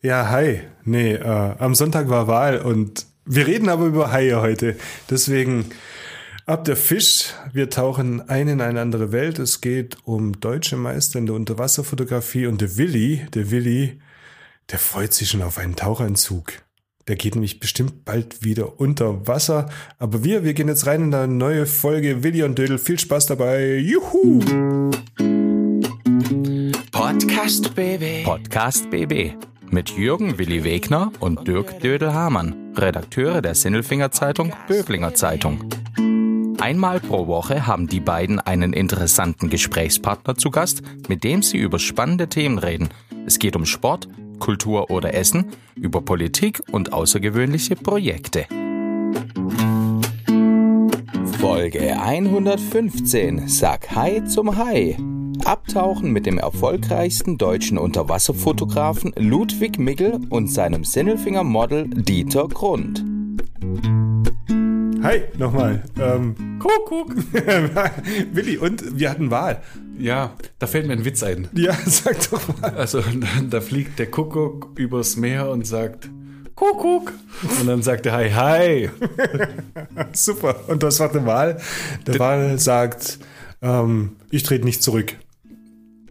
Ja, hi. Nee, äh, am Sonntag war Wahl und wir reden aber über Haie heute. Deswegen ab der Fisch. Wir tauchen ein in eine andere Welt. Es geht um deutsche Meister in der Unterwasserfotografie und der Willi, der Willi, der freut sich schon auf einen Tauchanzug. Der geht nämlich bestimmt bald wieder unter Wasser. Aber wir, wir gehen jetzt rein in eine neue Folge Willi und Dödel. Viel Spaß dabei. Juhu! Podcast BB. Podcast BB mit Jürgen Willi Wegner und Dirk Dödel-Hamann, Redakteure der Sinnelfinger Zeitung Böblinger Zeitung. Einmal pro Woche haben die beiden einen interessanten Gesprächspartner zu Gast, mit dem sie über spannende Themen reden. Es geht um Sport, Kultur oder Essen, über Politik und außergewöhnliche Projekte. Folge 115. Sag Hi zum Hai. Abtauchen mit dem erfolgreichsten deutschen Unterwasserfotografen Ludwig Mickel und seinem Sinnelfinger-Model Dieter Grund. Hi, nochmal. Ähm, Kuckuck. Willi, und wir hatten Wahl. Ja, da fällt mir ein Witz ein. Ja, sag doch mal. Also da fliegt der Kuckuck übers Meer und sagt Kuckuck. Und dann sagt er Hi, hi. Super. Und was war der Wahl? Der Wahl sagt, ähm, ich trete nicht zurück.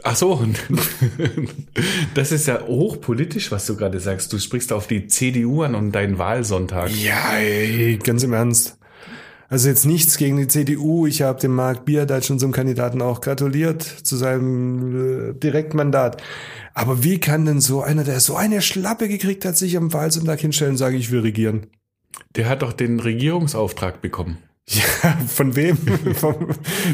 Ach so, das ist ja hochpolitisch, was du gerade sagst. Du sprichst auf die CDU an und deinen Wahlsonntag. Ja, ey, ganz im Ernst. Also jetzt nichts gegen die CDU. Ich habe dem Marc Bierdat schon zum Kandidaten auch gratuliert zu seinem äh, Direktmandat. Aber wie kann denn so einer, der so eine Schlappe gekriegt hat, sich am Wahlsonntag hinstellen und sagen, ich will regieren? Der hat doch den Regierungsauftrag bekommen. Ja, von wem? vom,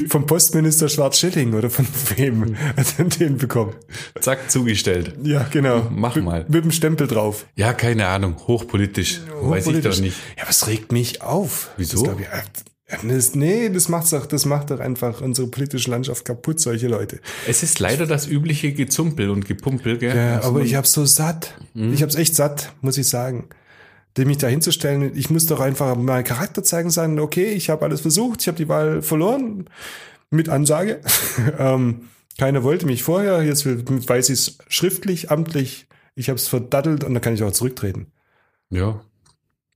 vom Postminister Schwarz-Schilling oder von wem hat er den bekommen? Zack, zugestellt. Ja, genau. Mach mit, mal. Mit dem Stempel drauf. Ja, keine Ahnung. Hochpolitisch. Weiß ich doch nicht. Ja, was regt mich auf? Wieso? Das, ich, das, nee, das macht doch, das macht doch einfach unsere politische Landschaft kaputt, solche Leute. Es ist leider das übliche Gezumpel und Gepumpel, gell? Ja, aber ich hab's so satt. Mhm. Ich hab's echt satt, muss ich sagen mich da hinzustellen, ich muss doch einfach mal Charakter zeigen, sagen, okay, ich habe alles versucht, ich habe die Wahl verloren, mit Ansage. ähm, keiner wollte mich vorher, jetzt weiß ich es schriftlich, amtlich, ich habe es verdattelt und dann kann ich auch zurücktreten. Ja.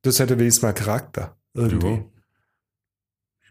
Das hätte wenigstens mal Charakter. Irgendwie.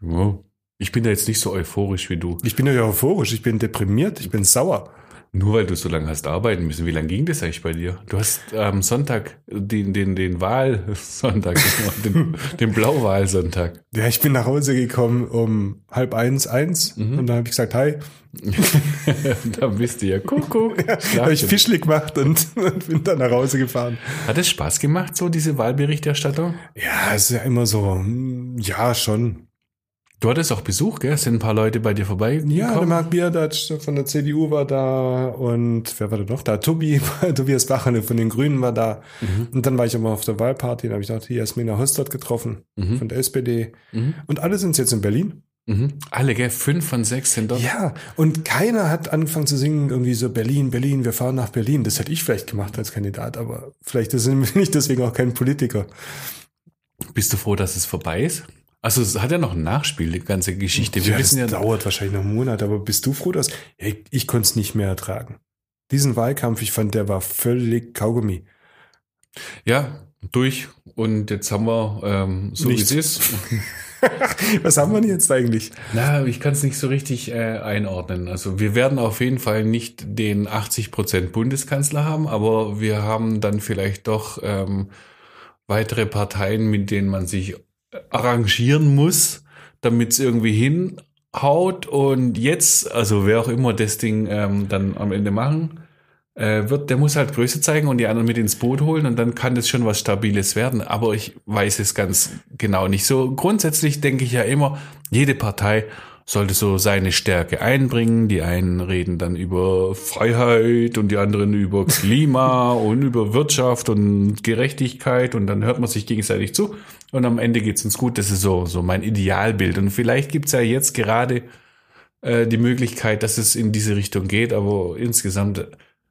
Ja. ja. Ich bin da jetzt nicht so euphorisch wie du. Ich bin ja euphorisch, ich bin deprimiert, ich bin sauer. Nur weil du so lange hast arbeiten müssen. Wie lange ging das eigentlich bei dir? Du hast am ähm, Sonntag den, den, den Wahlsonntag, den, den Blauwahlsonntag. Ja, ich bin nach Hause gekommen um halb eins, eins mhm. und dann habe ich gesagt, hi. da bist du ja Kuckuck. Ja, habe ich Fischli gemacht und, und, bin dann nach Hause gefahren. Hat es Spaß gemacht, so diese Wahlberichterstattung? Ja, es ist ja immer so, hm, ja, schon. Du hattest auch Besuch, gell? Sind ein paar Leute bei dir vorbei? Ja, der Marc Bierdatsch von der CDU war da und wer war da noch da? Tobi, Tobias Bacher von den Grünen war da. Mhm. Und dann war ich immer auf der Wahlparty, da habe ich auch die Jasmina Hostert getroffen mhm. von der SPD. Mhm. Und alle sind jetzt in Berlin. Mhm. Alle, gell? Fünf von sechs sind dort. Ja, und keiner hat angefangen zu singen, irgendwie so Berlin, Berlin, wir fahren nach Berlin. Das hätte ich vielleicht gemacht als Kandidat, aber vielleicht bin ich deswegen auch kein Politiker. Bist du froh, dass es vorbei ist? Also es hat ja noch ein Nachspiel, die ganze Geschichte. Wir ja, wissen das ja, dauert wahrscheinlich noch einen Monat, aber bist du froh, dass hey, ich konnte es nicht mehr ertragen. Diesen Wahlkampf, ich fand, der war völlig Kaugummi. Ja, durch. Und jetzt haben wir ähm, so Nichts. wie es ist. Was haben wir denn jetzt eigentlich? Na, ich kann es nicht so richtig äh, einordnen. Also wir werden auf jeden Fall nicht den 80 Prozent Bundeskanzler haben, aber wir haben dann vielleicht doch ähm, weitere Parteien, mit denen man sich arrangieren muss, damit es irgendwie hinhaut. Und jetzt, also wer auch immer das Ding ähm, dann am Ende machen äh, wird, der muss halt Größe zeigen und die anderen mit ins Boot holen und dann kann das schon was Stabiles werden. Aber ich weiß es ganz genau nicht. So grundsätzlich denke ich ja immer, jede Partei sollte so seine Stärke einbringen. Die einen reden dann über Freiheit und die anderen über Klima und über Wirtschaft und Gerechtigkeit und dann hört man sich gegenseitig zu und am Ende geht's uns gut. Das ist so, so mein Idealbild. Und vielleicht gibt's ja jetzt gerade äh, die Möglichkeit, dass es in diese Richtung geht, aber insgesamt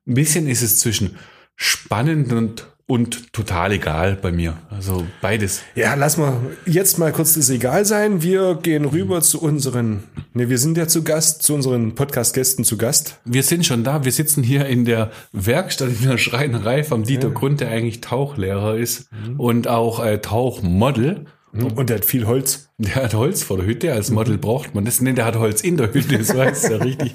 ein bisschen ist es zwischen spannend und und total egal bei mir. Also beides. Ja, lass mal jetzt mal kurz das egal sein. Wir gehen rüber zu unseren, ne, wir sind ja zu Gast, zu unseren Podcast-Gästen zu Gast. Wir sind schon da. Wir sitzen hier in der Werkstatt in der Schreinerei vom Dieter Grund, der eigentlich Tauchlehrer ist und auch äh, Tauchmodel. Und der hat viel Holz. Der hat Holz vor der Hütte, als Model braucht man das. Nee, der hat Holz in der Hütte, das weiß ja richtig.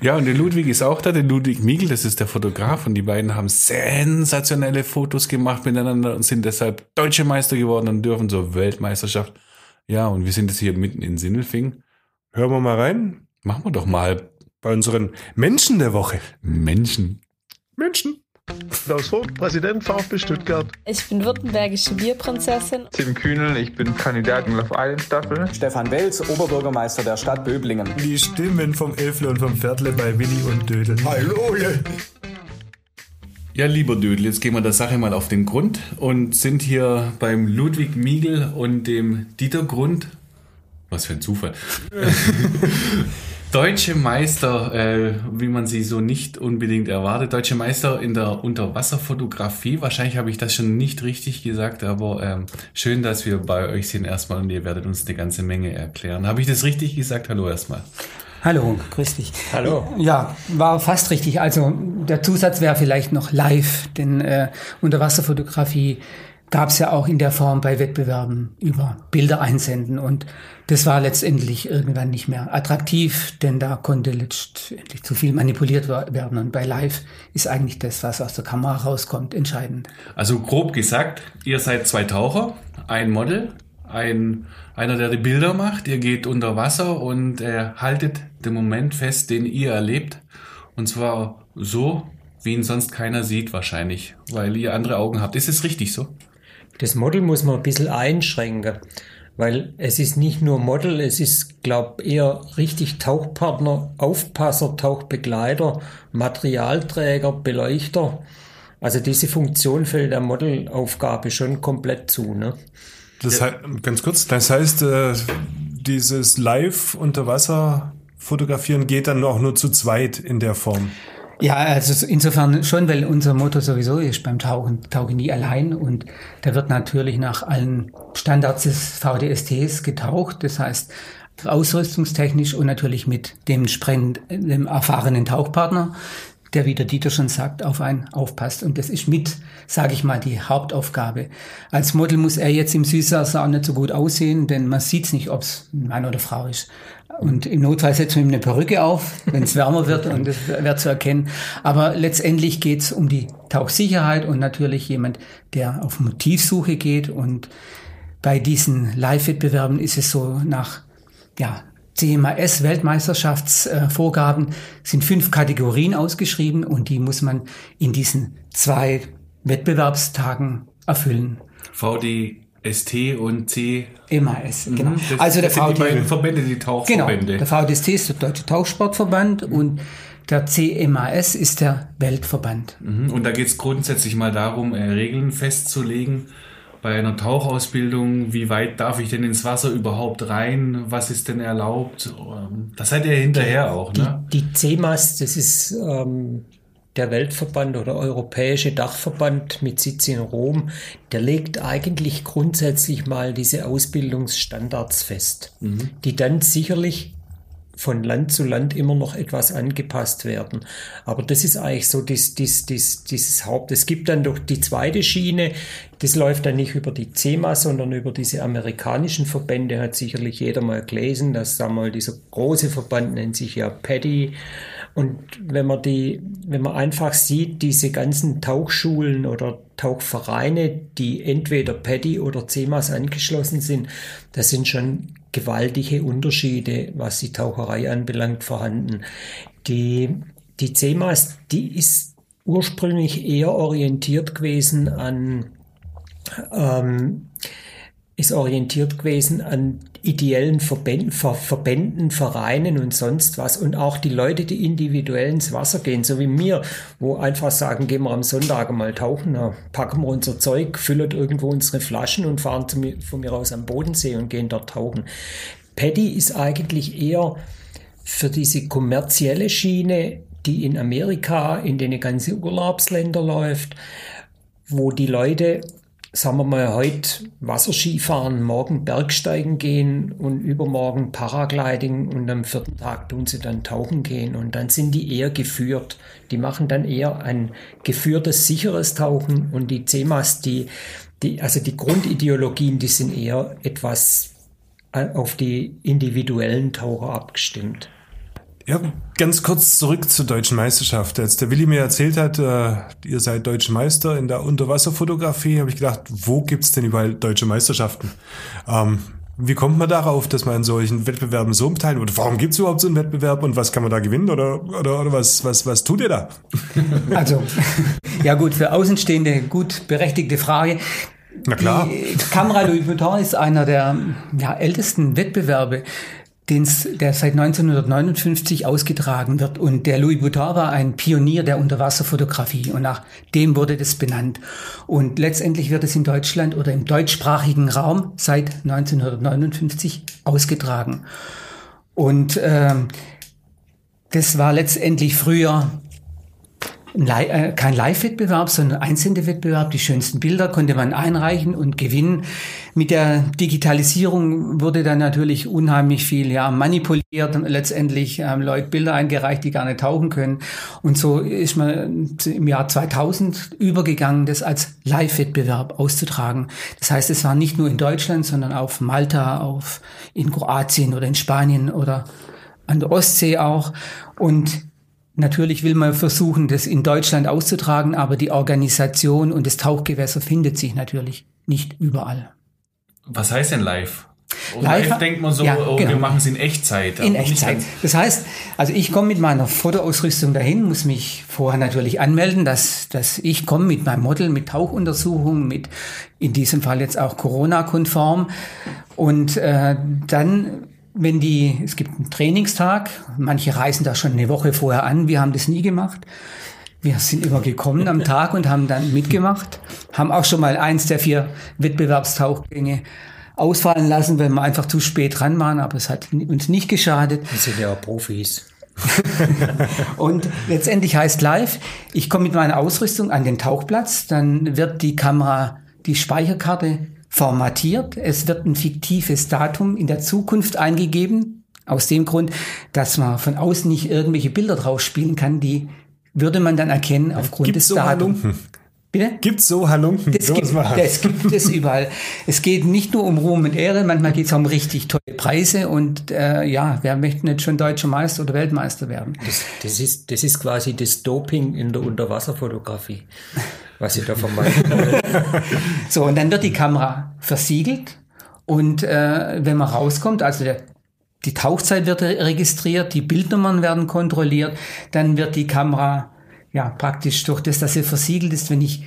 Ja, und der Ludwig ist auch da, der Ludwig Miegel, das ist der Fotograf und die beiden haben sensationelle Fotos gemacht miteinander und sind deshalb deutsche Meister geworden und dürfen zur Weltmeisterschaft. Ja, und wir sind jetzt hier mitten in Sindelfing. Hören wir mal rein Machen wir doch mal bei unseren Menschen der Woche. Menschen. Menschen. Klaus Vogt, Präsident VfB Stuttgart. Ich bin württembergische Bierprinzessin. Tim Kühnel, ich bin Kandidat in Love Island Staffel. Stefan Welz, Oberbürgermeister der Stadt Böblingen. Die Stimmen vom Elfle und vom Pferdle bei Willi und Dödel. Hallo, ja. Ja, lieber Dödel, jetzt gehen wir der Sache mal auf den Grund und sind hier beim Ludwig Miegel und dem Dieter Grund. Was für ein Zufall. Deutsche Meister, äh, wie man sie so nicht unbedingt erwartet. Deutsche Meister in der Unterwasserfotografie. Wahrscheinlich habe ich das schon nicht richtig gesagt, aber ähm, schön, dass wir bei euch sind erstmal und ihr werdet uns eine ganze Menge erklären. Habe ich das richtig gesagt? Hallo erstmal. Hallo, grüß dich. Hallo. Ja, war fast richtig. Also der Zusatz wäre vielleicht noch live, denn äh, Unterwasserfotografie gab es ja auch in der Form bei Wettbewerben über Bilder einsenden und das war letztendlich irgendwann nicht mehr attraktiv, denn da konnte letztendlich zu viel manipuliert werden und bei Live ist eigentlich das, was aus der Kamera rauskommt, entscheidend. Also grob gesagt, ihr seid zwei Taucher, ein Model, ein, einer, der die Bilder macht, ihr geht unter Wasser und äh, haltet den Moment fest, den ihr erlebt. Und zwar so, wie ihn sonst keiner sieht wahrscheinlich, weil ihr andere Augen habt. Ist es richtig so? Das Model muss man ein bisschen einschränken, weil es ist nicht nur Model, es ist, glaube eher richtig Tauchpartner, Aufpasser, Tauchbegleiter, Materialträger, Beleuchter. Also diese Funktion fällt der Modelaufgabe schon komplett zu. Ne? Das heißt, ganz kurz, das heißt, äh, dieses Live unter Wasser fotografieren geht dann auch nur zu zweit in der Form. Ja, also insofern schon, weil unser Motto sowieso ist beim Tauchen, tauche nie allein. Und da wird natürlich nach allen Standards des VDSTs getaucht. Das heißt, ausrüstungstechnisch und natürlich mit dem, dem erfahrenen Tauchpartner, der, wie der Dieter schon sagt, auf einen aufpasst. Und das ist mit, sage ich mal, die Hauptaufgabe. Als Model muss er jetzt im Süßwasser auch nicht so gut aussehen, denn man sieht es nicht, ob es ein Mann oder Frau ist. Und im Notfall setzen wir ihm eine Perücke auf, wenn es wärmer wird und das wäre zu erkennen. Aber letztendlich geht es um die Tauchsicherheit und natürlich jemand, der auf Motivsuche geht. Und bei diesen Live-Wettbewerben ist es so nach ja, CMAS Weltmeisterschaftsvorgaben sind fünf Kategorien ausgeschrieben und die muss man in diesen zwei Wettbewerbstagen erfüllen. VD ST und C. MAS, genau. Das, also der das sind die VD beiden Verbände, die Tauchverbände. Genau, der VDST ist der Deutsche Tauchsportverband und der CMAS ist der Weltverband. Mhm. Und da geht es grundsätzlich mal darum, äh, Regeln festzulegen bei einer Tauchausbildung. Wie weit darf ich denn ins Wasser überhaupt rein? Was ist denn erlaubt? Ähm, Das seid ihr hinterher auch, ne? Die, die CEMAS, das ist ähm, der Weltverband oder Europäische Dachverband mit Sitz in Rom, der legt eigentlich grundsätzlich mal diese Ausbildungsstandards fest, die dann sicherlich von Land zu Land immer noch etwas angepasst werden. Aber das ist eigentlich so dies, dies, dies, dieses Haupt. Es gibt dann doch die zweite Schiene, das läuft dann nicht über die CEMA, sondern über diese amerikanischen Verbände, hat sicherlich jeder mal gelesen, dass wir mal, dieser große Verband nennt sich ja PADI. Und wenn man die, wenn man einfach sieht, diese ganzen Tauchschulen oder Tauchvereine, die entweder PADI oder CEMAS angeschlossen sind, das sind schon gewaltige Unterschiede, was die Taucherei anbelangt, vorhanden. Die, die CEMAS, die ist ursprünglich eher orientiert gewesen an, ähm, ist orientiert gewesen an ideellen Verbänden, Ver, Verbänden, Vereinen und sonst was und auch die Leute, die individuell ins Wasser gehen, so wie mir, wo einfach sagen, gehen wir am Sonntag mal tauchen, dann packen wir unser Zeug, füllen irgendwo unsere Flaschen und fahren mir, von mir aus am Bodensee und gehen dort tauchen. Paddy ist eigentlich eher für diese kommerzielle Schiene, die in Amerika in den ganzen Urlaubsländer läuft, wo die Leute, sagen wir mal, heute Wasserski fahren, morgen Bergsteigen gehen und übermorgen Paragliding und am vierten Tag tun sie dann tauchen gehen und dann sind die eher geführt. Die machen dann eher ein geführtes, sicheres Tauchen und die CEMAs, die, die, also die Grundideologien, die sind eher etwas äh, auf die individuellen Taucher abgestimmt. Ja, ganz kurz zurück zur deutschen Meisterschaft. Als der Willi mir erzählt hat, äh, ihr seid deutsche Meister in der Unterwasserfotografie, habe ich gedacht, wo gibt's denn überall deutsche Meisterschaften? Ähm, wie kommt man darauf, dass man an solchen Wettbewerben so teilnimmt? Und warum gibt's überhaupt so einen Wettbewerb und was kann man da gewinnen? Oder, oder, oder was, was, was tut ihr da? Also, ja gut, für Außenstehende gut berechtigte Frage. Na klar. Die Kamera Louis Vuitton ist einer der ja, ältesten Wettbewerbe den's, der seit 1959 ausgetragen wird. Und der Louis Vuitton war ein Pionier der Unterwasserfotografie und nach dem wurde das benannt. Und letztendlich wird es in Deutschland oder im deutschsprachigen Raum seit 1959 ausgetragen. Und ähm, das war letztendlich früher kein Live-Wettbewerb, sondern einzelne Wettbewerb. Die schönsten Bilder konnte man einreichen und gewinnen. Mit der Digitalisierung wurde dann natürlich unheimlich viel ja, manipuliert letztendlich ähm, Leute Bilder eingereicht, die gar nicht tauchen können. Und so ist man im Jahr 2000 übergegangen, das als Live-Wettbewerb auszutragen. Das heißt, es war nicht nur in Deutschland, sondern auf Malta, auf in Kroatien oder in Spanien oder an der Ostsee auch. Und Natürlich will man versuchen, das in Deutschland auszutragen, aber die Organisation und das Tauchgewässer findet sich natürlich nicht überall. Was heißt denn live? Live, live denkt man so, ja, oh, genau. wir machen es in Echtzeit. In Echtzeit. Das heißt, also ich komme mit meiner Fotoausrüstung dahin, muss mich vorher natürlich anmelden, dass, dass ich komme mit meinem Model, mit Tauchuntersuchungen, mit in diesem Fall jetzt auch Corona-konform. Und äh, dann wenn die, es gibt einen Trainingstag, manche reisen da schon eine Woche vorher an, wir haben das nie gemacht. Wir sind immer gekommen am Tag und haben dann mitgemacht, haben auch schon mal eins der vier Wettbewerbstauchgänge ausfallen lassen, weil wir einfach zu spät dran waren, aber es hat uns nicht geschadet. Wir sind ja auch Profis. und letztendlich heißt live, ich komme mit meiner Ausrüstung an den Tauchplatz, dann wird die Kamera die Speicherkarte formatiert. Es wird ein fiktives Datum in der Zukunft eingegeben. Aus dem Grund, dass man von außen nicht irgendwelche Bilder drauf spielen kann, die würde man dann erkennen aufgrund Gibt's des so Datums. Bitte? Gibt's so Halunken? Das So gibt, das gibt es überall. Es geht nicht nur um Ruhm und Ehre, manchmal geht es um richtig tolle Preise und äh, ja, wer möchte nicht schon deutscher Meister oder Weltmeister werden? Das, das, ist, das ist quasi das Doping in der Unterwasserfotografie, was Sie da vermeiden wollen. So, und dann wird die Kamera versiegelt und äh, wenn man rauskommt, also der, die Tauchzeit wird registriert, die Bildnummern werden kontrolliert, dann wird die Kamera ja praktisch durch das, dass sie versiegelt ist, wenn ich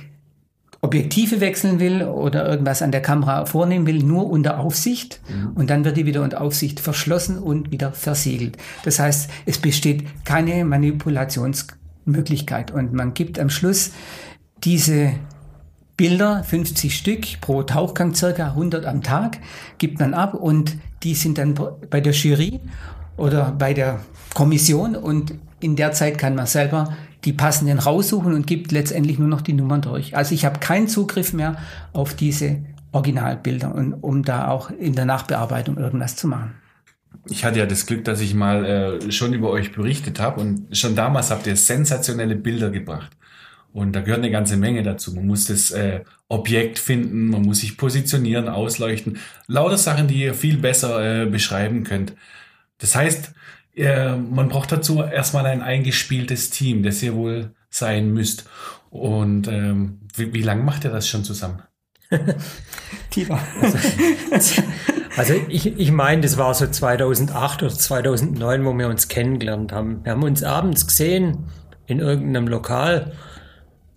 Objektive wechseln will oder irgendwas an der Kamera vornehmen will, nur unter Aufsicht und dann wird die wieder unter Aufsicht verschlossen und wieder versiegelt. Das heißt, es besteht keine Manipulationsmöglichkeit und man gibt am Schluss diese Bilder, 50 Stück pro Tauchgang, circa 100 am Tag, gibt man ab und die sind dann bei der Jury oder bei der Kommission und in der Zeit kann man selber die passenden raussuchen und gibt letztendlich nur noch die Nummern durch. Also ich habe keinen Zugriff mehr auf diese Originalbilder, und, um da auch in der Nachbearbeitung irgendwas zu machen. Ich hatte ja das Glück, dass ich mal äh, schon über euch berichtet habe und schon damals habt ihr sensationelle Bilder gebracht. Und da gehört eine ganze Menge dazu. Man muss das äh, Objekt finden, man muss sich positionieren, ausleuchten. Lauter Sachen, die ihr viel besser äh, beschreiben könnt. Das heißt, äh, man braucht dazu erstmal ein eingespieltes Team, das ihr wohl sein müsst. Und ähm, wie, wie lange macht ihr das schon zusammen? Tiefer. Also ich, ich meine, das war so 2008 oder 2009, wo wir uns kennengelernt haben. Wir haben uns abends gesehen in irgendeinem Lokal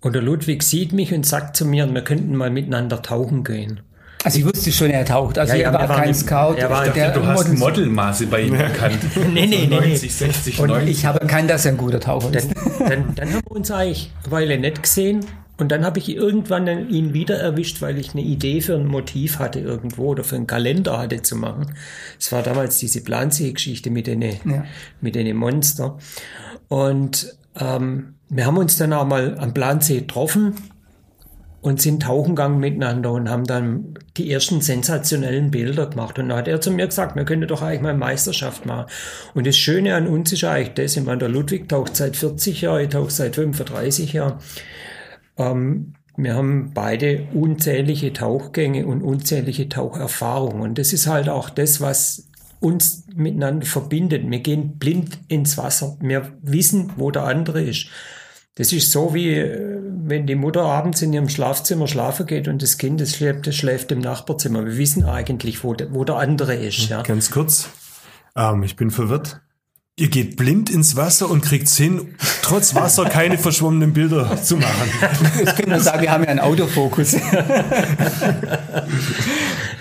und der Ludwig sieht mich und sagt zu mir, wir könnten mal miteinander tauchen gehen. Also ich wusste schon, er taucht. Also Ja, ja, er war waren kein im- Scout. er war- dachte, der du hast Modelmaße bei ihm erkannt. Nee, nee, So nee, nee. 90, 60, Und 90. Ich habe erkannt, dass er ein guter Taucher ist. Dann, dann, dann haben wir uns eigentlich eine Weile nicht gesehen und dann habe ich irgendwann ihn wieder erwischt, weil ich eine Idee für ein Motiv hatte irgendwo oder für einen Kalender hatte zu machen. Es war damals diese Plansee-Geschichte mit den, Ja. mit den Monster. Und ähm, wir haben uns dann auch mal am Plansee getroffen und sind tauchen gegangen miteinander und haben dann die ersten sensationellen Bilder gemacht. Und dann hat er zu mir gesagt, wir können doch eigentlich mal Meisterschaft machen. Und das Schöne an uns ist eigentlich das, ich meine, der Ludwig taucht seit 40 Jahren, ich tauche seit 35 Jahren. Ähm, wir haben beide unzählige Tauchgänge und unzählige Taucherfahrungen. Und das ist halt auch das, was uns miteinander verbindet. Wir gehen blind ins Wasser. Wir wissen, wo der andere ist. Das ist so wie, äh, wenn die Mutter abends in ihrem Schlafzimmer schlafen geht und das Kind, das schläft, das schläft im Nachbarzimmer. Wir wissen eigentlich, wo der, wo der andere ist. Ja. Ganz kurz. Ähm, ich bin verwirrt. Ihr geht blind ins Wasser und kriegt hin, trotz Wasser keine verschwommenen Bilder zu machen. Das können wir sagen, wir haben ja einen Autofokus.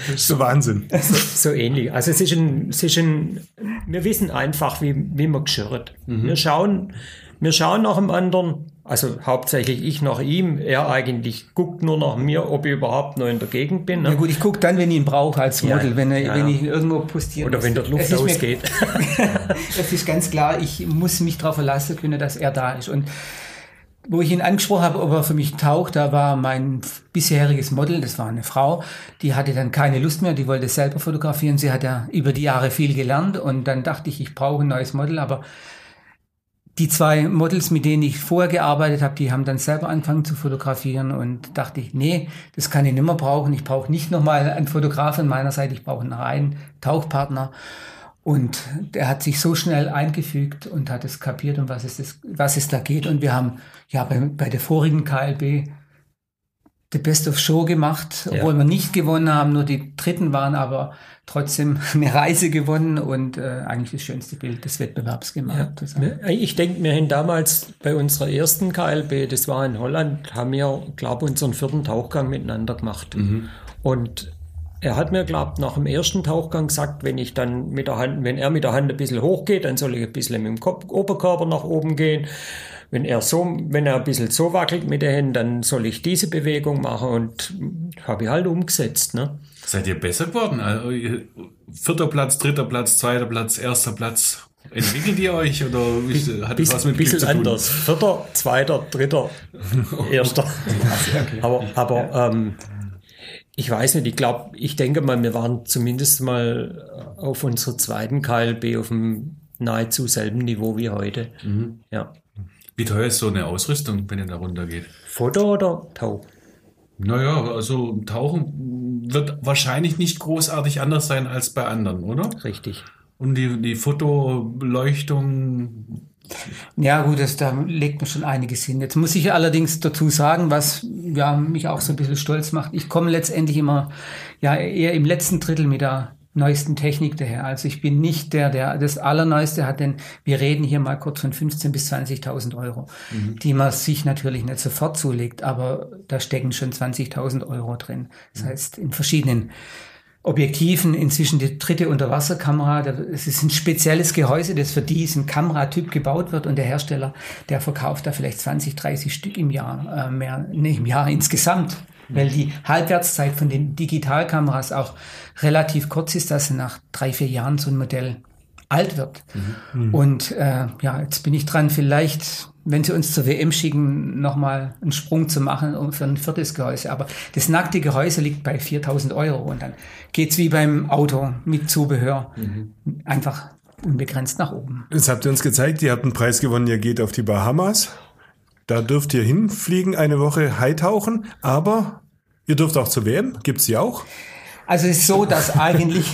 Das ist so Wahnsinn. So, so ähnlich. Also es ist ein, es ist ein, wir wissen einfach, wie, wie man geschirrt. Mhm. Wir schauen, wir schauen nach dem anderen, also hauptsächlich ich nach ihm, er eigentlich guckt nur nach mir, ob ich überhaupt noch in der Gegend bin. Ne? Ja gut, ich gucke dann, wenn ich ihn brauche als Model, ja, wenn, er, ja. wenn ich ihn irgendwo postiere. Oder wenn der Luft ausgeht. das ist ganz klar, ich muss mich darauf verlassen können, dass er da ist. Und wo ich ihn angesprochen habe, ob er für mich taucht, da war mein bisheriges Model, das war eine Frau, die hatte dann keine Lust mehr, die wollte selber fotografieren. Sie hat ja über die Jahre viel gelernt und dann dachte ich, ich brauche ein neues Model, aber die zwei Models, mit denen ich vorher gearbeitet habe, die haben dann selber angefangen zu fotografieren und dachte ich, nee, das kann ich nicht mehr brauchen. Ich brauche nicht nochmal einen Fotograf an meiner Seite, ich brauche einen reinen Tauchpartner. Und der hat sich so schnell eingefügt und hat es kapiert, um was es, ist, was es da geht. Und wir haben ja bei, bei der vorigen KLB The Best of Show gemacht, obwohl ja. wir nicht gewonnen haben, nur die Dritten waren aber trotzdem eine Reise gewonnen und äh, eigentlich das schönste Bild des Wettbewerbs gemacht. Ja. Ich denke, wir haben damals bei unserer ersten KLB, das war in Holland, haben wir, glaube ich, unseren vierten Tauchgang miteinander gemacht. Mhm. Und er hat mir, glaubt, nach dem ersten Tauchgang gesagt, wenn ich dann mit der Hand, wenn er mit der Hand ein bisschen hochgeht, dann soll ich ein bisschen mit dem Kopf, Oberkörper nach oben gehen. Wenn er so, wenn er ein bisschen so wackelt mit den Händen, dann soll ich diese Bewegung machen und habe ich halt umgesetzt, ne? Seid ihr besser geworden? Also, vierter Platz, dritter Platz, zweiter Platz, erster Platz. Entwickelt ihr euch oder hat Biss, was mit bisschen Glück zu tun? anders. Vierter, zweiter, dritter, erster. aber aber ähm, ich weiß nicht, ich glaube, ich denke mal, wir waren zumindest mal auf unserer zweiten KLB auf dem nahezu selben Niveau wie heute. Mhm. Ja. Wie teuer ist so eine Ausrüstung, wenn ihr da runtergeht? Foto oder Tauch? Naja, also Tauchen wird wahrscheinlich nicht großartig anders sein als bei anderen, oder? Richtig. Und die, die Fotobeleuchtung ja, gut, das, da legt man schon einiges hin. Jetzt muss ich allerdings dazu sagen, was ja, mich auch so ein bisschen stolz macht. Ich komme letztendlich immer ja eher im letzten Drittel mit der neuesten Technik daher. Also ich bin nicht der, der das Allerneueste hat, denn wir reden hier mal kurz von 15.000 bis 20.000 Euro, mhm. die man sich natürlich nicht sofort zulegt, aber da stecken schon 20.000 Euro drin. Das mhm. heißt, in verschiedenen Objektiven, inzwischen die dritte Unterwasserkamera. Es ist ein spezielles Gehäuse, das für diesen Kameratyp gebaut wird und der Hersteller, der verkauft da vielleicht 20, 30 Stück im Jahr, äh, mehr, nee, im Jahr insgesamt, weil die Halbwertszeit von den Digitalkameras auch relativ kurz ist, dass nach drei, vier Jahren so ein Modell alt wird. Mhm. Und äh, ja, jetzt bin ich dran, vielleicht wenn sie uns zur WM schicken, nochmal einen Sprung zu machen um für ein viertes Gehäuse. Aber das nackte Gehäuse liegt bei 4000 Euro und dann geht's wie beim Auto mit Zubehör mhm. einfach unbegrenzt nach oben. Jetzt habt ihr uns gezeigt, ihr habt einen Preis gewonnen, ihr geht auf die Bahamas. Da dürft ihr hinfliegen, eine Woche Hightauchen, aber ihr dürft auch zur WM. Gibt's die auch? Also es ist so, dass eigentlich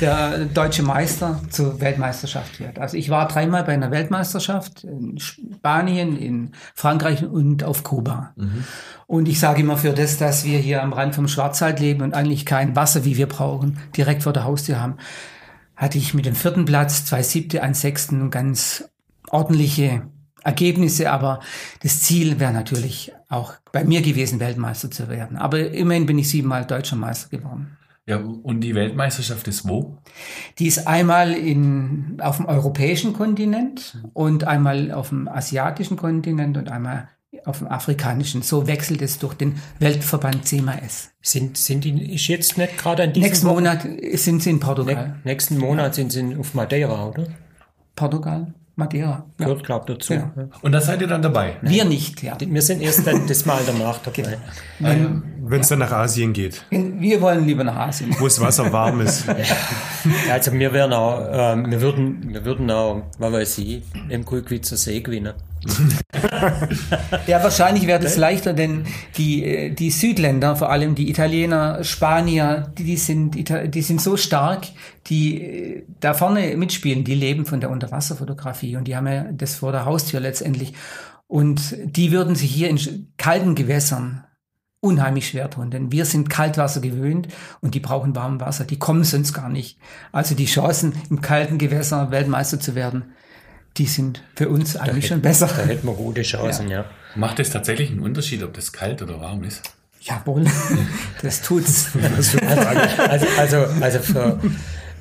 der deutsche Meister zur Weltmeisterschaft wird. Also ich war dreimal bei einer Weltmeisterschaft in Spanien, in Frankreich und auf Kuba. Mhm. Und ich sage immer für das, dass wir hier am Rand vom Schwarzwald leben und eigentlich kein Wasser, wie wir brauchen, direkt vor der Haustür haben, hatte ich mit dem vierten Platz, zwei siebte, ein sechsten ganz ordentliche Ergebnisse, aber das Ziel wäre natürlich auch bei mir gewesen, Weltmeister zu werden. Aber immerhin bin ich siebenmal deutscher Meister geworden. Ja, und die Weltmeisterschaft ist wo? Die ist einmal in, auf dem europäischen Kontinent und einmal auf dem asiatischen Kontinent und einmal auf dem afrikanischen. So wechselt es durch den Weltverband CMAS. Sind, sind die ist jetzt nicht gerade an diesem Nächsten Monat sind sie in Portugal. Ne nächsten Monat sind sie auf Madeira, oder? Portugal. Madeira. Gehört, glaube dazu. Ja. Und da seid ihr dann dabei? Wir nicht, ja. Wir sind erst dann das Mal danach dabei. Wenn, Wenn es dann nach Asien geht, wir wollen lieber nach Asien. wo das Wasser warm ist. Also wir wären auch, äh, wir würden, wir würden auch, was weiß ich, im Kulkwitzer See gewinnen. Ja, wahrscheinlich wäre das leichter, denn die, äh, die Südländer, vor allem die Italiener, Spanier, die, die, sind, die sind so stark, die äh, da vorne mitspielen, die leben von der Unterwasserfotografie und die haben ja das vor der Haustür letztendlich. Und die würden sich hier in kalten Gewässern unheimlich schwer tun, denn wir sind Kaltwasser gewöhnt und die brauchen warmes Wasser. Die kommen sonst gar nicht. Also die Chancen, im kalten Gewässer Weltmeister zu werden, die sind für uns eigentlich schon besser. Da hätten wir gute Chancen, ja. Macht es tatsächlich einen Unterschied, ob das kalt oder warm ist? Jawohl, das tut's. Also, also, also für,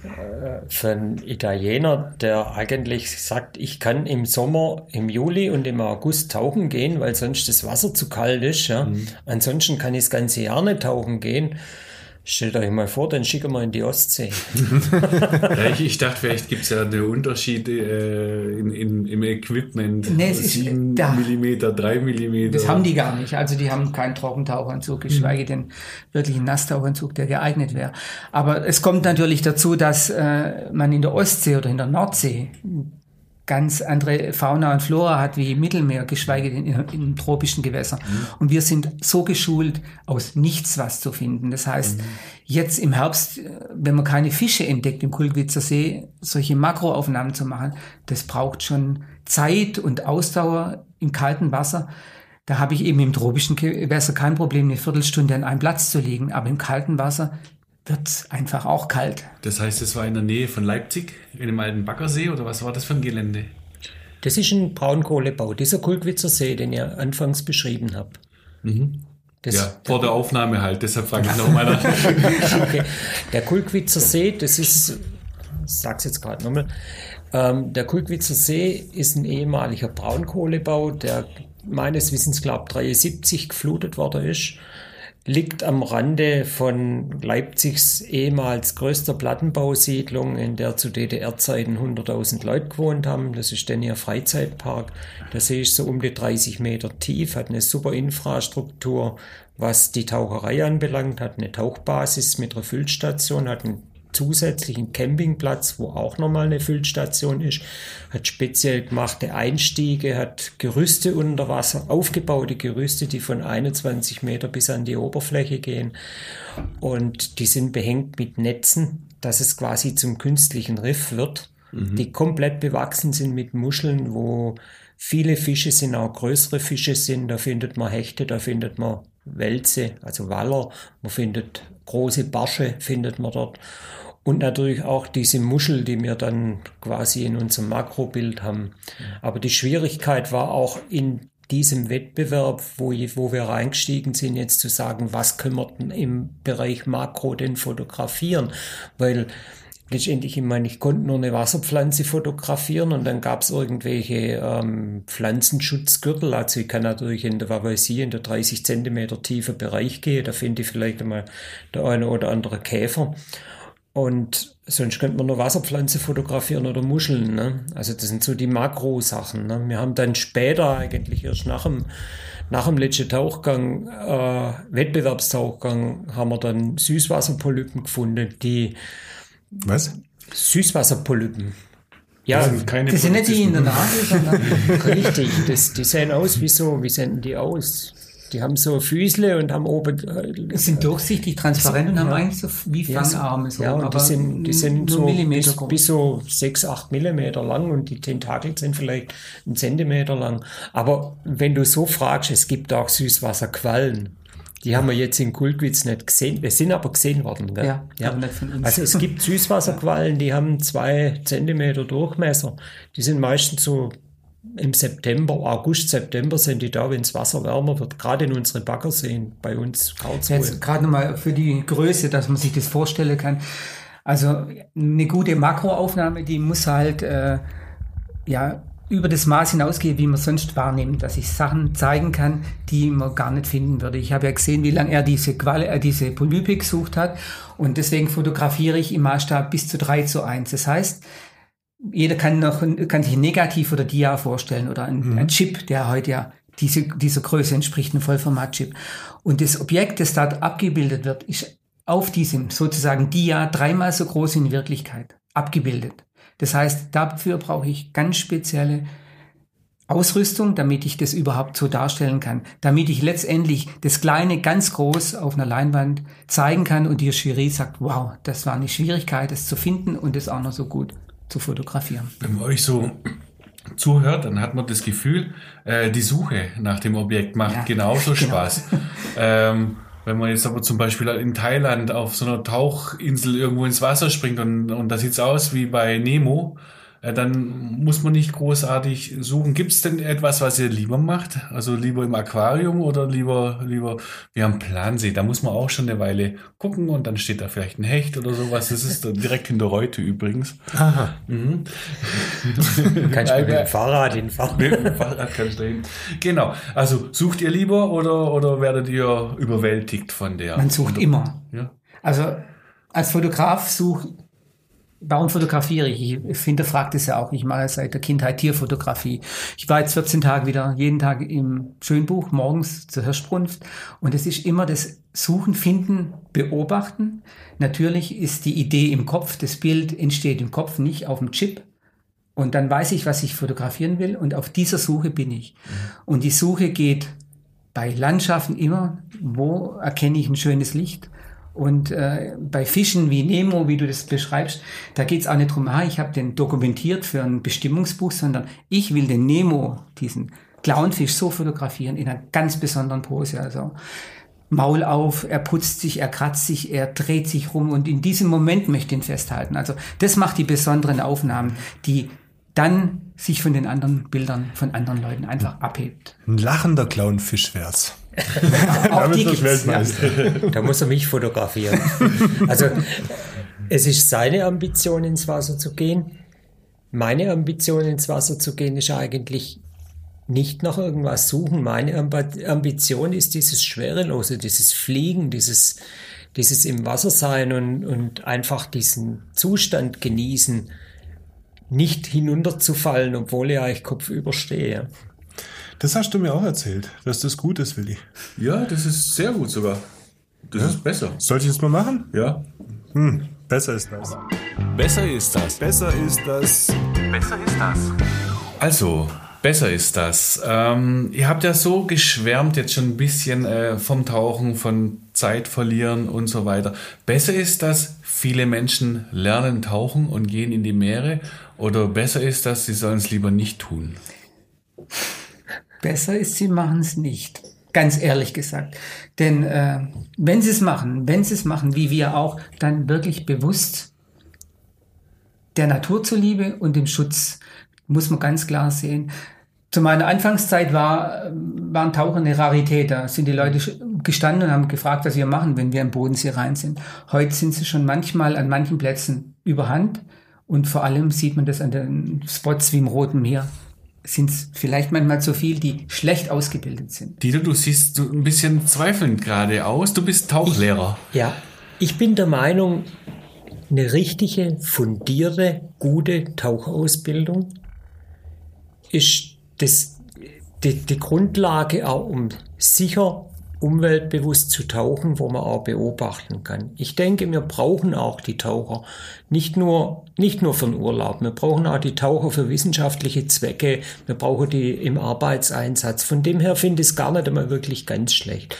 äh, für einen Italiener, der eigentlich sagt, ich kann im Sommer, im Juli und im August tauchen gehen, weil sonst das Wasser zu kalt ist. Ja. Ansonsten kann ich das ganze Jahr nicht tauchen gehen. Stellt euch mal vor, dann schicken wir in die Ostsee. Ja, ich, ich dachte, vielleicht gibt es ja eine Unterschiede äh, in, in, im Equipment. Nee, es ist- 7 da- mm, 3 mm. Das haben die gar nicht. Also die haben keinen Trockentauchanzug, geschweige denn wirklich einen Nasstauchanzug, der geeignet wäre. Aber es kommt natürlich dazu, dass äh, man in der Ostsee oder in der Nordsee ganz andere Fauna und Flora hat wie im Mittelmeer, geschweige denn in, in tropischen Gewässern. Und wir sind so geschult, aus nichts was zu finden. Das heißt, jetzt im Herbst, äh, wenn man keine Fische entdeckt im Kulkwitzer See, solche Makroaufnahmen zu machen, das braucht schon Zeit und Ausdauer im kalten Wasser. Da habe ich eben im tropischen Gewässer kein Problem, eine Viertelstunde an einem Platz zu liegen. Aber im kalten Wasser wird einfach auch kalt. Das heißt, es war in der Nähe von Leipzig, in dem alten Baggersee, oder was war das für ein Gelände? Das ist ein Braunkohlebau, dieser Kulkwitzer See, den ihr anfangs beschrieben habt. Das, ja, vor der Aufnahme halt, deshalb frage ich nochmal nach. Okay. Der Kulkwitzer See, das ist, ich sag's jetzt gerade nochmal, ähm, der Kulkwitzer See ist ein ehemaliger Braunkohlebau, der meines Wissens, glaube 73 geflutet worden ist. Liegt am Rande von Leipzigs ehemals größter Plattenbausiedlung, in der zu DDR-Zeiten 100.000 Leute gewohnt haben. Das ist dann ihr Freizeitpark. Der See ist so um die 30 Meter tief, hat eine super Infrastruktur, was die Taucherei anbelangt, hat eine Tauchbasis mit einer Füllstation, hat einen zusätzlichen Campingplatz, wo auch nochmal eine Füllstation ist, hat speziell gemachte Einstiege, hat Gerüste unter Wasser, aufgebaute Gerüste, die von 21 Meter bis an die Oberfläche gehen. Und die sind behängt mit Netzen, dass es quasi zum künstlichen Riff wird, die komplett bewachsen sind mit Muscheln, wo viele Fische sind, auch größere Fische sind, da findet man Hechte, da findet man Wälze, also Waller, man findet große Barsche, findet man dort. Und natürlich auch diese Muschel, die wir dann quasi in unserem Makrobild haben. Aber die Schwierigkeit war auch in diesem Wettbewerb, wo, wo wir reingestiegen sind, jetzt zu sagen, was können wir denn im Bereich Makro denn fotografieren? Weil letztendlich, ich meine, ich konnte nur eine Wasserpflanze fotografieren und dann gab es irgendwelche ähm, Pflanzenschutzgürtel. Also ich kann natürlich in der, ich, in der 30 Zentimeter tiefe Bereich gehen, da finde ich vielleicht einmal der eine oder andere Käfer. Und sonst könnte man nur Wasserpflanze fotografieren oder Muscheln. Ne? Also das sind so die Makrosachen. Ne? Wir haben dann später eigentlich erst nach dem, nach dem letzten Tauchgang, äh, Wettbewerbstauchgang, haben wir dann Süßwasserpolypen gefunden, die Was? Süßwasserpolypen. Ja, Das sind keine Das sind nicht die in der Nase, sondern richtig. Das, die sehen aus wie so, wie sehen die aus? Die haben so Füßle und haben oben. Äh, sind durchsichtig, transparent und haben Ja. eigentlich so wie Fangarme. So, ja, und die sind, die sind so Millimeter bis, bis so 6, 8 Millimeter lang und die Tentakel sind vielleicht einen Zentimeter lang. Aber wenn du so fragst, es gibt auch Süßwasserquallen. Die haben wir jetzt in Kulkwitz nicht gesehen. Wir sind aber gesehen worden. Gell? Ja, aber nicht von uns. Also es gibt Süßwasserquallen, die haben zwei Zentimeter Durchmesser. Die sind meistens so im September, August, September sind die da, wenn das Wasser wärmer wird. Gerade in unsere Baggerseen bei uns Karlsruhe. Jetzt gerade nochmal für die Größe, dass man sich das vorstellen kann. Also eine gute Makroaufnahme, die muss halt äh, ja über das Maß hinausgehen, wie man sonst wahrnimmt, dass ich Sachen zeigen kann, die man gar nicht finden würde. Ich habe ja gesehen, wie lange er diese Quali äh, diese Polype gesucht hat und deswegen fotografiere ich im Maßstab bis zu 3 zu 1. Das heißt, jeder kann noch kann sich ein Negativ oder Dia vorstellen oder ein, mhm. ein Chip, der heute ja diese, dieser Größe entspricht, ein Vollformat-Chip. Und das Objekt, das dort abgebildet wird, ist auf diesem sozusagen Dia dreimal so groß in Wirklichkeit abgebildet. Das heißt, dafür brauche ich ganz spezielle Ausrüstung, damit ich das überhaupt so darstellen kann, damit ich letztendlich das Kleine ganz groß auf einer Leinwand zeigen kann und die Jury sagt, wow, das war eine Schwierigkeit, das zu finden und das auch noch so gut zu fotografieren. Wenn man euch so zuhört, dann hat man das Gefühl, äh, die Suche nach dem Objekt macht ja, genauso genau. Spaß. ähm, wenn man jetzt aber zum Beispiel in Thailand auf so einer Tauchinsel irgendwo ins Wasser springt und, und da sieht's aus wie bei Nemo, dann muss man nicht großartig suchen. Gibt es denn etwas, was ihr lieber macht? Also lieber im Aquarium oder lieber, lieber, wir haben Plansee, da muss man auch schon eine Weile gucken und dann steht da vielleicht ein Hecht oder sowas. Das ist direkt in der Reute übrigens. Aha. Mhm. kannst du mit dem Fahrrad hinfahren? Mit dem Fahrrad kannst du hin. Genau. Also sucht ihr lieber oder, oder werdet ihr überwältigt von der? Man sucht immer. Ja? Also als Fotograf sucht Warum fotografiere ich? Ich hinterfragt es ja auch. Ich mache seit der Kindheit Tierfotografie. Ich war jetzt 14 Tage wieder jeden Tag im Schönbuch, morgens zur Hirschbrunft. Und es ist immer das Suchen, Finden, Beobachten. Natürlich ist die Idee im Kopf, das Bild entsteht im Kopf, nicht auf dem Chip. Und dann weiß ich, was ich fotografieren will. Und auf dieser Suche bin ich. Und die Suche geht bei Landschaften immer, wo erkenne ich ein schönes Licht? Und äh, bei Fischen wie Nemo, wie du das beschreibst, da geht es auch nicht drum, ah, ich habe den dokumentiert für ein Bestimmungsbuch, sondern ich will den Nemo, diesen Clownfisch, so fotografieren in einer ganz besonderen Pose. Also Maul auf, er putzt sich, er kratzt sich, er dreht sich rum und in diesem Moment möchte ich ihn festhalten. Also das macht die besonderen Aufnahmen, die dann sich von den anderen Bildern von anderen Leuten einfach abhebt. Ein lachender Clownfisch wär's. Auch die gibt's, ja. Da muss er mich fotografieren. Also es ist seine Ambition, ins Wasser zu gehen. Meine Ambition, ins Wasser zu gehen, ist eigentlich nicht nach irgendwas suchen. Meine Ambition ist dieses Schwerelose, dieses Fliegen, dieses, dieses im Wasser sein und, und einfach diesen Zustand genießen, nicht hinunterzufallen, obwohl ich eigentlich kopfüber stehe. Das hast du mir auch erzählt, dass das gut ist, Willi. Ja, das ist sehr gut sogar. Das ja? ist besser. Sollte ich das mal machen? Ja. Hm, besser ist das. Besser ist das. Besser ist das. Besser ist das. Also, besser ist das. Ähm, ihr habt ja so geschwärmt jetzt schon ein bisschen äh, vom Tauchen, von Zeit verlieren und so weiter. Besser ist das, viele Menschen lernen tauchen und gehen in die Meere oder besser ist das, sie sollen es lieber nicht tun? Besser ist, sie machen es nicht. Ganz ehrlich gesagt. Denn äh, wenn sie es machen, wenn sie es machen, wie wir auch, dann wirklich bewusst der Natur zuliebe und dem Schutz, muss man ganz klar sehen. Zu meiner Anfangszeit war, waren Taucher eine Rarität. Da sind die Leute gestanden und haben gefragt, was wir machen, wenn wir im Bodensee rein sind. Heute sind sie schon manchmal an manchen Plätzen überhand. Und vor allem sieht man das an den Spots wie im Roten Meer sind es vielleicht manchmal zu viel, die schlecht ausgebildet sind. Dieter, du siehst ein bisschen zweifelnd gerade aus. Du bist Tauchlehrer. Ich, ja, ich bin der Meinung, eine richtige, fundierte, gute Tauchausbildung ist das, die, die Grundlage auch, um sicher umweltbewusst zu tauchen, wo man auch beobachten kann. Ich denke, wir brauchen auch die Taucher. Nicht nur, nicht nur für den Urlaub. Wir brauchen auch die Taucher für wissenschaftliche Zwecke. Wir brauchen die im Arbeitseinsatz. Von dem her finde ich es gar nicht einmal wirklich ganz schlecht.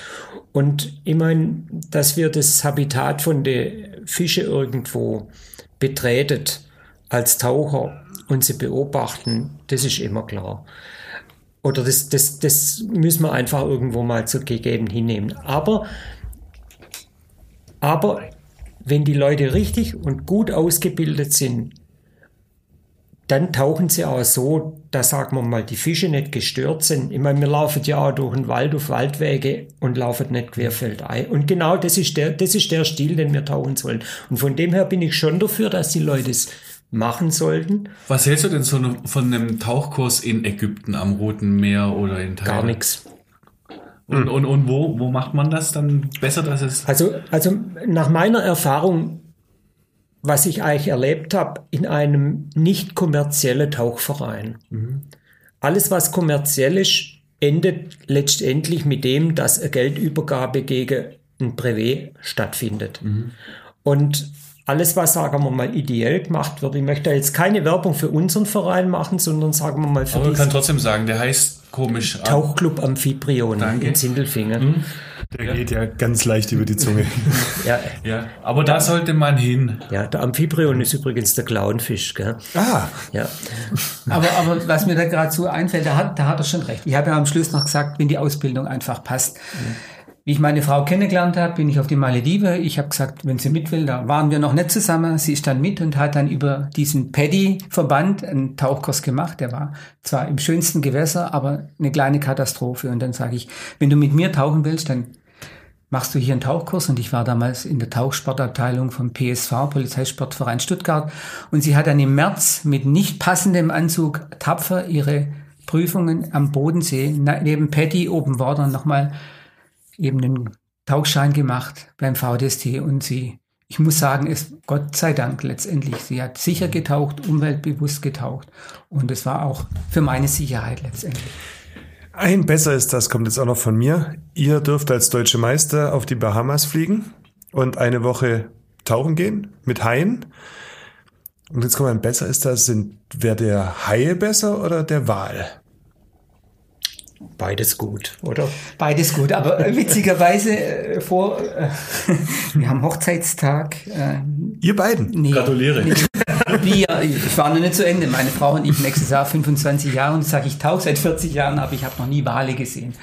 Und ich meine, dass wir das Habitat von den Fische irgendwo betretet als Taucher und sie beobachten, das ist immer klar. Oder das, das, das müssen wir einfach irgendwo mal zu gegeben hinnehmen. Aber, aber wenn die Leute richtig und gut ausgebildet sind, dann tauchen sie auch so, da sagen wir mal, die Fische nicht gestört sind. Ich meine, wir laufen ja auch durch den Wald auf Waldwege und laufen nicht querfeldein. Und genau das ist der, das ist der Stil, den wir tauchen sollen. Und von dem her bin ich schon dafür, dass die Leute es machen sollten. Was hältst du denn so von einem Tauchkurs in Ägypten am Roten Meer oder in Thailand? Gar nichts. Und, und, und wo, wo macht man das dann besser, dass es. Also, also nach meiner Erfahrung was ich eigentlich erlebt habe, in einem nicht kommerziellen Tauchverein. Alles, was kommerziell ist, endet letztendlich mit dem, dass eine Geldübergabe gegen ein Privé stattfindet. Und alles, was, sagen wir mal, ideell gemacht wird, ich möchte jetzt keine Werbung für unseren Verein machen, sondern sagen wir mal für Aber man kann trotzdem sagen, der heißt komisch. Tauchclub Amphitryon Danke. in Sindelfingen. Der geht ja ganz leicht über die Zunge. Ja, Ja, aber da sollte man hin. ja, der Amphitryon ist übrigens der Clownfisch, gell? ah, Ja. Aber, aber was mir da gerade so einfällt, da hat, da hat er schon recht. Ich habe ja am Schluss noch gesagt, wenn die Ausbildung einfach passt. Wie ich meine Frau kennengelernt habe, bin ich auf die Maledive. Ich habe gesagt, wenn sie mit will, da waren wir noch nicht zusammen. Sie ist dann mit und hat dann über diesen Paddy-Verband einen Tauchkurs gemacht. Der war zwar im schönsten Gewässer, aber eine kleine Katastrophe. Und dann sage ich, wenn du mit mir tauchen willst, dann machst du hier einen Tauchkurs und ich war damals in der Tauchsportabteilung vom PSV, Polizeisportverein Stuttgart und sie hat dann im März mit nicht passendem Anzug tapfer ihre Prüfungen am Bodensee neben Patty Open Water nochmal eben den Tauchschein gemacht beim VDST und sie, ich muss sagen, es Gott sei Dank letztendlich, sie hat sicher getaucht, umweltbewusst getaucht und es war auch für meine Sicherheit letztendlich. ein besser ist das, kommt jetzt auch noch von mir. Ihr dürft als deutsche Meister auf die Bahamas fliegen und eine Woche tauchen gehen mit Haien. Und jetzt kommt ein besser ist das, sind, wäre der Haie besser oder der Wal? Beides gut, oder? Beides gut, aber witzigerweise äh, vor, äh, wir haben Hochzeitstag. Äh, Ihr beiden? nee, Gratuliere. nee, Wir, ich war noch nicht zu Ende. Meine Frau und ich nächstes Jahr 25 Jahre und sage, ich tauche seit 40 Jahren, aber ich habe noch nie Wale gesehen.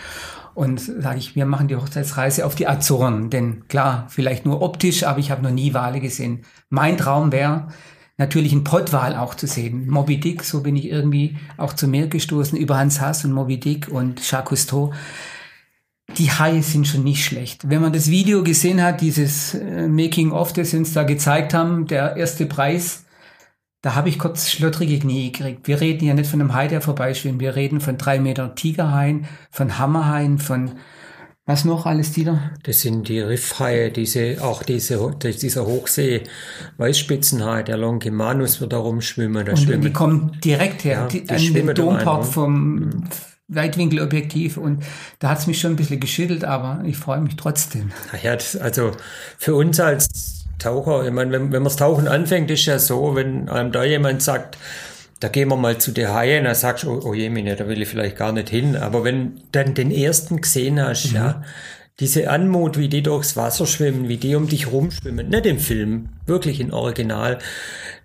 Und sage ich, wir machen die Hochzeitsreise auf die Azoren. Denn klar, vielleicht nur optisch, aber ich habe noch nie Wale gesehen. Mein Traum wäre, natürlich einen Pottwal auch zu sehen. Moby Dick, so bin ich irgendwie auch zu mir gestoßen, über Hans Haas und Moby Dick und Jacques Cousteau. Die Haie sind schon nicht schlecht. Wenn man das Video gesehen hat, dieses äh, Making-of, das sie uns da gezeigt haben, der erste Preis, da habe ich kurz schlottrige Knie gekriegt. Wir reden ja nicht von einem Hai, der vorbeischwimmt. Wir reden von drei Meter Tigerhaien, von Hammerhaien, von was noch alles, Dieter? Das sind die Riffhaie, diese, auch diese, dieser Hochsee-Weißspitzenhai, der Longimanus wird da rumschwimmen. Und die schwimmen, kommen direkt her, Ja, die, die an Domport ne? vom Weitwinkelobjektiv. Und da hat es mich schon ein bisschen geschüttelt, aber ich freue mich trotzdem. ja, das, also für uns als Taucher, ich meine, wenn, wenn man das Tauchen anfängt, ist ja so, wenn einem da jemand sagt, da gehen wir mal zu der Haie, dann sagst du, oh, oh je, meine, da will ich vielleicht gar nicht hin. Aber wenn dann den ersten gesehen hast, ja, diese Anmut, wie die durchs Wasser schwimmen, wie die um dich rumschwimmen, nicht im Film, wirklich im Original,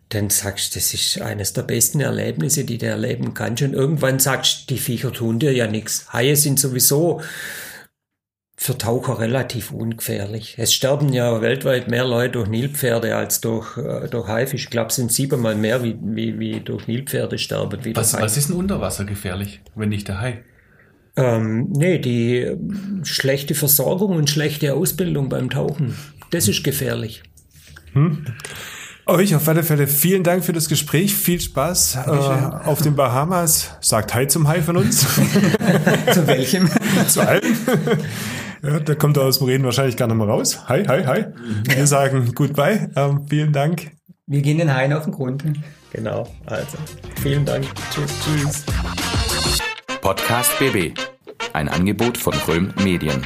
dann sagst du, das ist eines der besten Erlebnisse, die du erleben kannst. Und irgendwann sagst du, die Viecher tun dir ja nichts. Haie sind sowieso für Taucher relativ ungefährlich. Es sterben ja weltweit mehr Leute durch Nilpferde als durch, äh, durch Haifisch. Ich glaube, es sind siebenmal mehr, wie, wie, wie durch Nilpferde sterben. Wie Was, durch was ist denn unter Wasser gefährlich, wenn nicht der Hai? ähm, nee, die ähm, schlechte Versorgung und schlechte Ausbildung beim Tauchen. Das ist gefährlich. Euch auf alle Fälle vielen Dank für das Gespräch. Viel Spaß äh, auf den Bahamas. Sagt Hi zum Hai von uns. Zu welchem? Zu allen. Ja, der kommt aus dem Reden wahrscheinlich gar nicht mehr raus. Hi, hi, hi. Wir sagen Goodbye. Ähm, vielen Dank. Wir gehen den Haien auf den Grund. Genau. Also, vielen Dank. Tschüss. Tschüss. Podcast BB. Ein Angebot von Röhm Medien.